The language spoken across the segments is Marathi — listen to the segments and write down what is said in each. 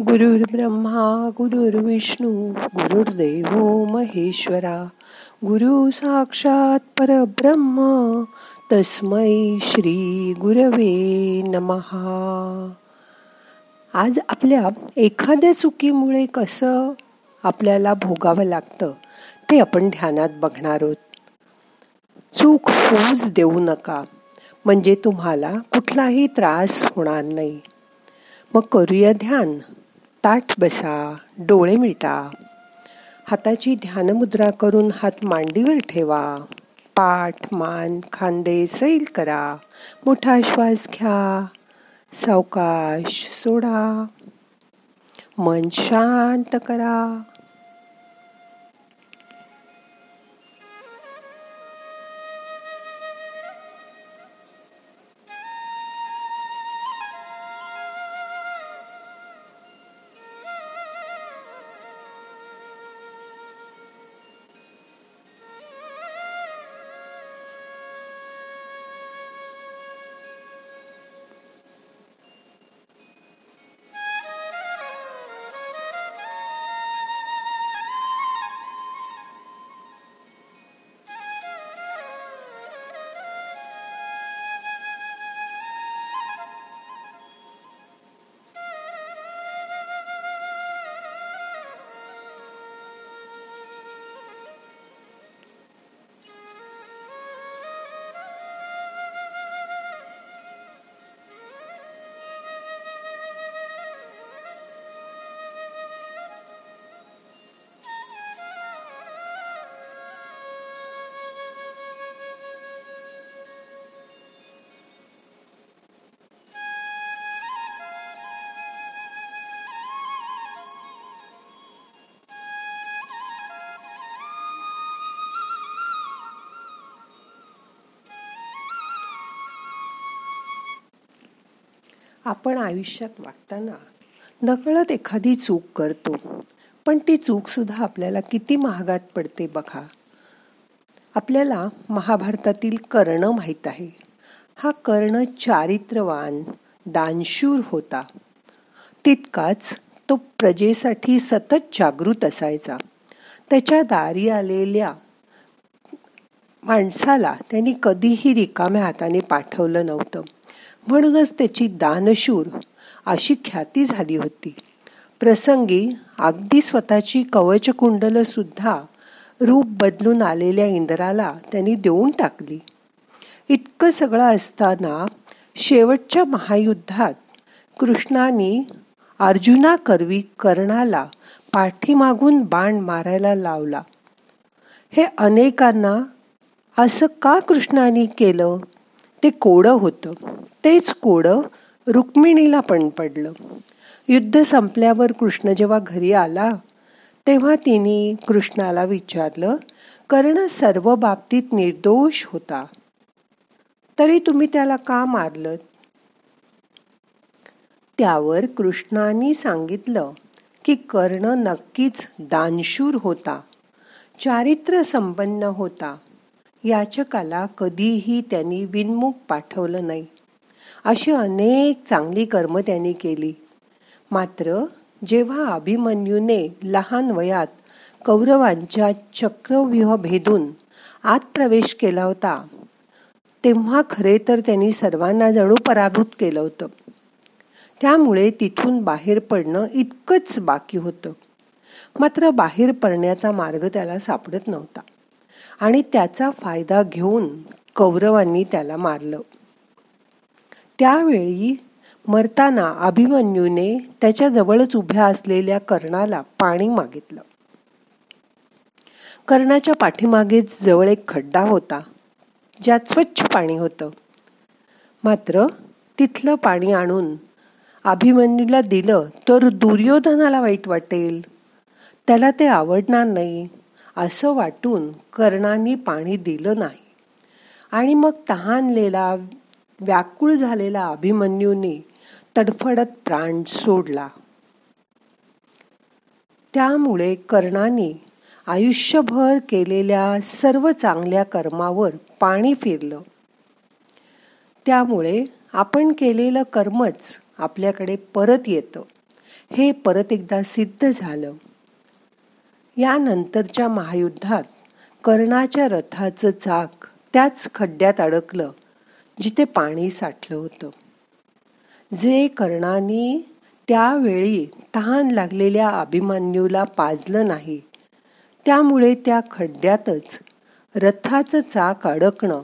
गुरुर् ब्रह्मा गुरुर्विष्णू गुरुर्देव महेश्वरा गुरु साक्षात परब्रह्म तस्मै श्री गुरवे नमहा आज आपल्या एखाद्या चुकीमुळे कसं आपल्याला भोगावं लागतं ते आपण ध्यानात बघणार आहोत. चूक होऊच देऊ नका. म्हणजे तुम्हाला कुठलाही त्रास होणार नाही. मग करूया ध्यान. ताठ बसा डोळे मिटा. हाताची ध्यानमुद्रा करून हात मांडीवर ठेवा. पाठ मान खांदे सैल करा. मोठा श्वास घ्या. सावकाश सोडा. मन शांत करा. आपण आयुष्यात वागताना नकळत एखादी चूक करतो पण ती चूकसुद्धा आपल्याला किती महागात पडते बघा. आपल्याला महाभारतातील कर्ण माहीत आहे. हा कर्ण चारित्रवान दानशूर होता. तितकाच तो प्रजेसाठी सतत जागृत असायचा. त्याच्या दारी आलेल्या माणसाला त्यांनी कधीही रिकाम्या हाताने पाठवलं नव्हतं. म्हणूनच त्याची दानशूर अशी ख्याती झाली होती. प्रसंगी अगदी स्वतःची कवच सुद्धा रूप बदलून आलेल्या इंद्राला त्यांनी देऊन टाकली. इतकं सगळं असताना शेवटच्या महायुद्धात कृष्णाने अर्जुना करवी कर्णाला पाठीमागून बाण मारायला लावला. हे अनेकांना असं का कृष्णाने केलं? ते कोडं होतं. तेच कोडं रुक्मिणीला पण पडलं. युद्ध संपल्यावर कृष्ण जेव्हा घरी आला तेव्हा तिने कृष्णाला विचारलं कर्ण सर्व बाबतीत निर्दोष होता. तरी तुम्ही त्याला का मारलं त्यावर कृष्णाने सांगितलं की कर्ण नक्कीच दानशूर होता चारित्र्य संपन्न होता. याचकाला कधीही त्यांनी विनमुख पाठवलं नाही. अशी अनेक चांगली कर्म त्यांनी केली. मात्र जेव्हा अभिमन्यूने लहान वयात कौरवांच्या चक्रव्यूह भेदून आत प्रवेश केला होता तेव्हा खरे तर त्यांनी सर्वांना जणू पराभूत केलं होतं. त्यामुळे तिथून बाहेर पडणं इतकंच बाकी होतं. मात्र बाहेर पडण्याचा मार्ग त्याला सापडत नव्हता. आणि त्याचा फायदा घेऊन कौरवांनी त्याला मारलं. त्यावेळी मरताना अभिमन्यूने त्याच्या जवळच उभ्या असलेल्या कर्णाला पाणी मागितलं. कर्णाच्या पाठीमागे जवळ एक खड्डा होता ज्यात स्वच्छ पाणी होतं. मात्र तिथलं पाणी आणून अभिमन्यूला दिलं तर दुर्योधनाला वाईट वाटेल. त्याला ते आवडणार नाही. असं वाटून कर्णाने पाणी दिलं नाही. आणि मग तहानलेला व्याकुळ झालेला अभिमन्यूने तडफडत प्राण सोडला. त्यामुळे कर्णाने आयुष्यभर केलेल्या सर्व चांगल्या कर्मावर पाणी फिरलं. त्यामुळे आपण केलेलं कर्मच आपल्याकडे परत येतं. हे परत एकदा सिद्ध झालं. यानंतरच्या महायुद्धात कर्णाच्या रथाचं चाक त्याच खड्ड्यात अडकलं जिथे पाणी साठलं होतं. जे कर्णाने त्यावेळी तहान लागलेल्या अभिमन्यूला पाजलं नाही त्यामुळे त्या खड्ड्यातच रथाचं चाक अडकणं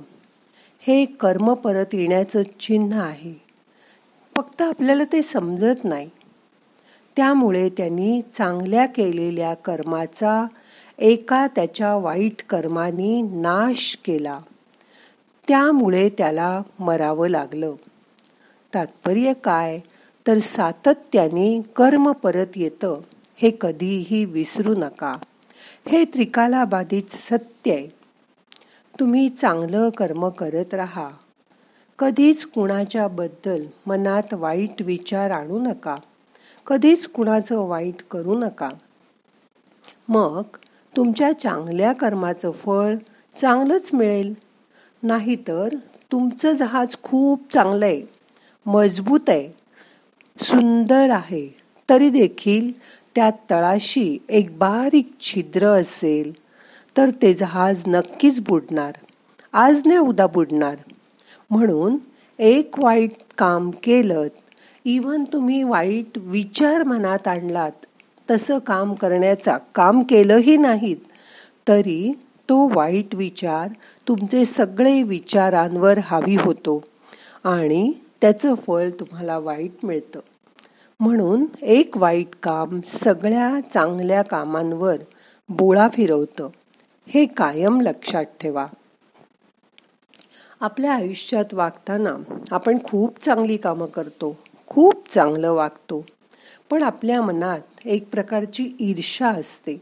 हे कर्म परत येण्याचं चिन्ह आहे. फक्त आपल्याला ते समजत नाही. त्यामुळे त्यांनी चांगल्या केलेल्या कर्माचा एका त्याच्या वाईट कर्माने नाश केला. त्यामुळे त्याला मरावं लागलं. तात्पर्य काय? तर सातत्याने कर्म परत येतं हे कधीही विसरू नका. हे त्रिकाला बाधित सत्य आहे. तुम्ही चांगलं कर्म करत राहा. कधीच कुणाच्याबद्दल मनात वाईट विचार आणू नका. कधीच कुणाचं वाईट करू नका. मग तुमच्या चांगल्या कर्माचं फळ चांगलंच मिळेल. नाहीतर तुमचं जहाज खूप चांगलं आहे मजबूत आहे सुंदर आहे तरी देखील त्या तळाशी एक बारीक छिद्र असेल तर ते जहाज नक्कीच बुडणार आज नाही उद्या बुडणार. म्हणून एक वाईट काम केलं इवन तुम्ही वाईट विचार मनात आणलात तसं काम करण्याचा काम केलंही नाहीत तरी तो वाईट विचार तुमचे सगळे विचारांवर हावी होतो आणि त्याचं फळ तुम्हाला वाईट मिळतं. म्हणून एक वाईट काम सगळ्या चांगल्या कामांवर बोळा फिरवतं. हे कायम लक्षात ठेवा. आपल्या आयुष्यात वागताना आपण खूप चांगली कामं करतो. खूप चांगलं वागतो. पण आपल्या मनात एक प्रकारची ईर्षा असते.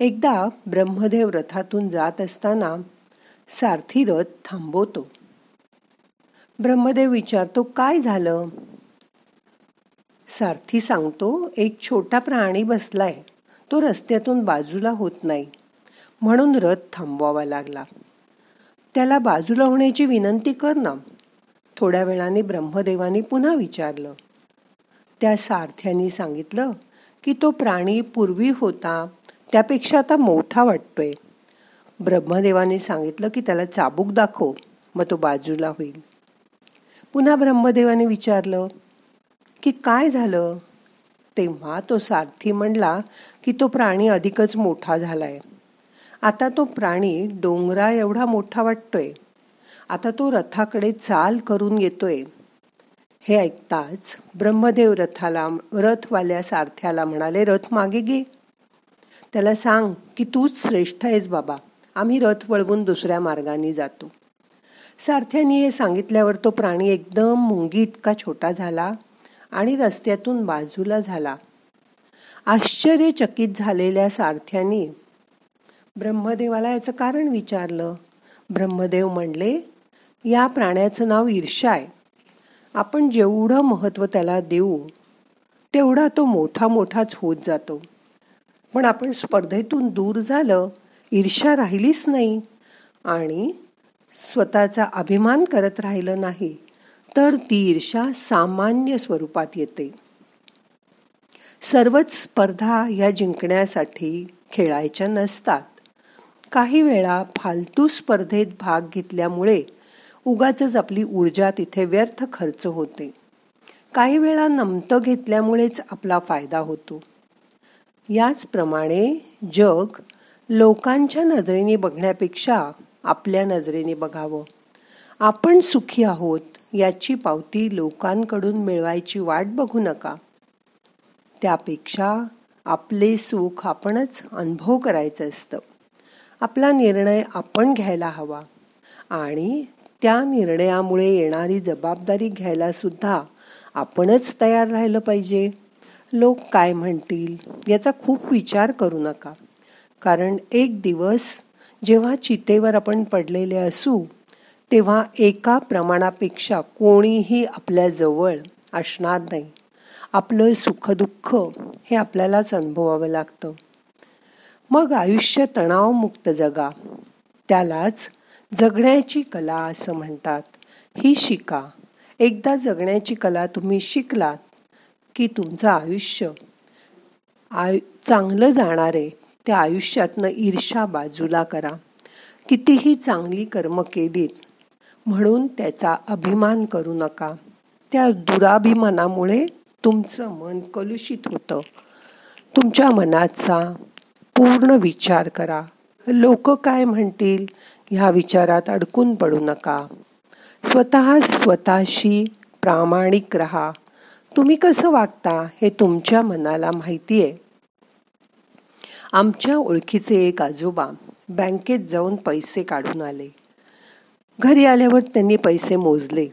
एकदा ब्रह्मदेव रथातून जात असताना सारथी रथ थांबवतो. ब्रह्मदेव विचारतो काय झालं? सारथी सांगतो एक छोटा प्राणी बसलाय. तो रस्त्यातून बाजूला होत नाही. म्हणून रथ थांबवावा लागला. त्याला बाजूला होण्याची विनंती कर ना. थोड्या वेळाने ब्रह्मदेवाने पुन्हा विचारलं. त्या सारथ्याने सांगितलं की तो प्राणी पूर्वी होता त्यापेक्षा आता मोठा वाटतोय. ब्रह्मदेवाने सांगितलं की त्याला चाबूक दाखव मग तो बाजूला होईल. पुन्हा ब्रह्मदेवाने विचारलं की काय झालं? तेव्हा तो सारथी म्हणला की तो प्राणी अधिकच मोठा झालाय. आता तो प्राणी डोंगरा एवढा मोठा वाटतोय. आता तो रथाकडे चाल करून येतोय. हे ऐकताच ब्रह्मदेव रथाला रथवाल्या सारथ्याला म्हणाले रथ मागे गे त्याला सांग की तूच श्रेष्ठ आहेस बाबा. आम्ही रथ वळवून दुसऱ्या मार्गाने जातो. सारथ्याने हे सांगितल्यावर तो प्राणी एकदम मुंगी इतका छोटा झाला आणि रस्त्यातून बाजूला झाला. आश्चर्यचकित झालेल्या सारथ्याने ब्रह्मदेवाला याचं कारण विचारलं. ब्रह्मदेव म्हणले या प्राण्याचं नाव ईर्षा आहे. आपण जेवढं महत्त्व त्याला देऊ तेवढा तो मोठा मोठाच होत जातो. पण आपण स्पर्धेतून दूर झालं ईर्षा राहिलीच नाही आणि स्वतःचा अभिमान करत राहिलं नाही तर ती ईर्षा सामान्य स्वरूपात येते. सर्वच स्पर्धा ह्या जिंकण्यासाठी खेळायच्या नसतात. काही वेळा फालतू स्पर्धेत भाग घेतल्यामुळे उगाच आपली ऊर्जा तिथे व्यर्थ खर्च होते. काही वेळा नमतं घेतल्यामुळेच आपला फायदा होतो. याचप्रमाणे जग लोकांच्या नजरेने बघण्यापेक्षा आपल्या नजरेने बघावं. आपण सुखी आहोत याची पावती लोकांकडून मिळवायची वाट बघू नका. त्यापेक्षा आपले सुख आपणच अनुभव करायचं असतं. आपला निर्णय आपण घ्यायला हवा. आणि त्या निर्णयामुळे येणारी जबाबदारी घ्यायला सुद्धा आपणच तयार राहिलं पाहिजे. लोक काय म्हणतील याचा खूप विचार करू नका. कारण एक दिवस जेव्हा चितेवर आपण पडलेले असू तेव्हा एका प्रमाणापेक्षा कोणीही आपल्याजवळ असणार नाही. आपलं सुखदुःख हे आपल्यालाच अनुभवावं लागतं. मग आयुष्य तणावमुक्त जगा. त्यालाच जगण्याची कला असं म्हणतात. ही शिका. एकदा जगण्याची कला तुम्ही शिकलात की तुमचं आयुष्य आयु चांगलं जाणारे त्या आयुष्यातनं ईर्षा बाजूला करा. कितीही चांगली कर्म केलीत म्हणून त्याचा अभिमान करू नका. त्या दुराभिमानामुळे तुमचं मन कलुषित होतं. तुमच्या मनाचा पूर्ण विचार करा. लोक काय म्हणतील? ह्या विचारात अडकून पडू नका. स्वतः स्वतःशी प्रामाणिक रहा. तुम्ही कसं वागता हे तुमच्या मनाला माहिती आहे आमच्या ओळखीचे एक आजोबा बँकेत जाऊन पैसे काढून आले. घरी आल्यावर त्यांनी पैसे मोजले.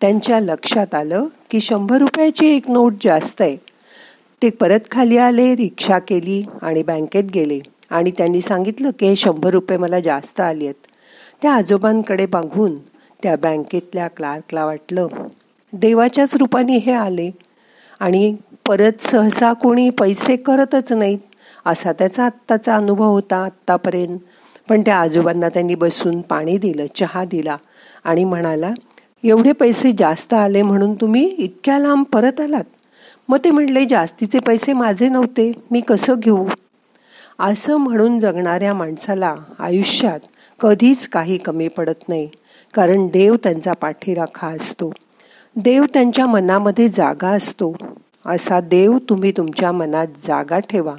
त्यांच्या लक्षात आलं की शंभर रुपयाची एक नोट जास्त आहे. ते परत खाली आले रिक्षा केली आणि बँकेत गेले. आणि त्यांनी सांगितलं की शंभर रुपये मला जास्त आली आहेत त्या आजोबांकडे बघून त्या बँकेतल्या क्लार्कला वाटलं देवाच्याच रूपाने हे आले आणि परत सहसा कोणी पैसे करतच नाहीत असा त्याचा आत्ताचा अनुभव होता आत्तापर्यंत. पण त्या आजोबांना त्यांनी बसून पाणी दिलं चहा दिला आणि म्हणाला एवढे पैसे जास्त आले म्हणून तुम्ही इतक्या लांब परत आलात. मग ते म्हणले जास्तीचे पैसे माझे नव्हते मी कसं घेऊ? असं म्हणून जगणाऱ्या माणसाला आयुष्यात कधीच काही कमी पडत नाही कारण देव त्यांचा पाठीराखा असतो. देव त्यांच्या मनामध्ये जागा असतो. असा देव तुम्ही तुमच्या मनात जागा ठेवा.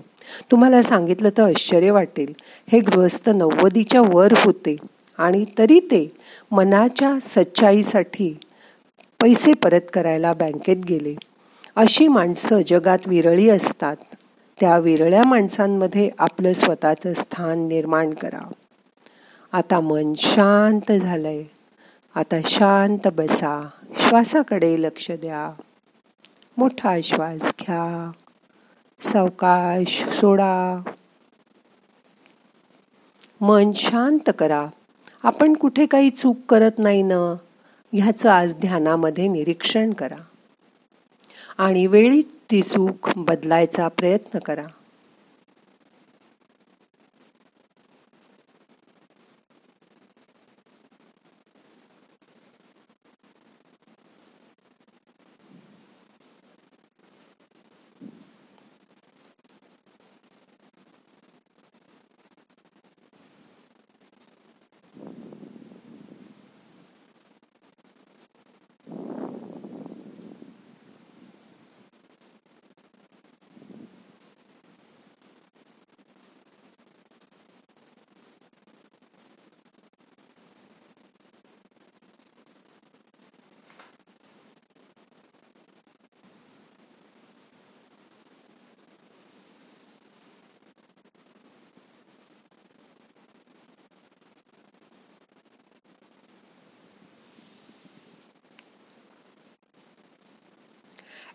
तुम्हाला सांगितलं तर आश्चर्य वाटेल. हे गृहस्थ नव्वदीच्या वर होते आणि तरी ते मनाच्या सच्चाईसाठी पैसे परत करायला बँकेत गेले. अशी माणसं जगात विरळी असतात. त्या विरळ्या माणसांमध्ये आपलं स्वतःचं स्थान निर्माण करा आता मन शांत झालंय. आता शांत बसा. श्वासाकडे लक्ष द्या. मोठा श्वास घ्या. सावकाश सोडा. मन शांत करा. आपण कुठे काही चूक करत नाही ना ह्याचं आज ध्यानामध्ये निरीक्षण करा. आणि वेळी ती चूक बदलायचा प्रयत्न करा.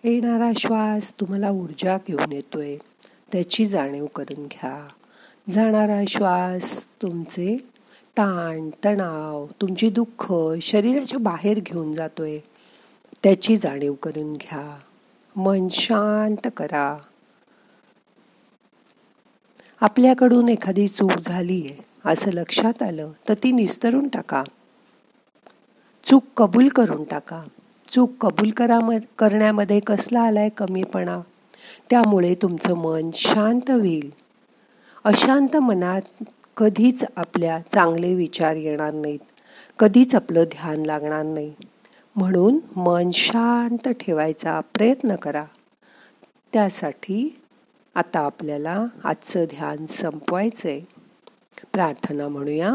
येणारा श्वास तुम्हाला ऊर्जा घेऊन येतोय. त्याची जाणीव करून घ्या. जाणारा श्वास तुमचे ताण तणाव तुमची दुःख शरीराच्या बाहेर घेऊन जातोय. त्याची जाणीव करून घ्या. मन शांत करा. आपल्याकडून एखादी चूक झाली आहे असं लक्षात आलं तर ती निस्तरून टाका. चूक कबूल करून टाका. चूक कबूल करा करण्यामध्ये कसला आलाय कमीपणा? त्यामुळे तुमचं मन शांत होईल. अशांत मनात कधीच आपल्या चांगले विचार येणार नाहीत. कधीच आपलं ध्यान लागणार नाही. म्हणून मन शांत ठेवायचा प्रयत्न करा. त्यासाठी आता आपल्याला आजचं ध्यान संपवायचंय. प्रार्थना म्हणूया.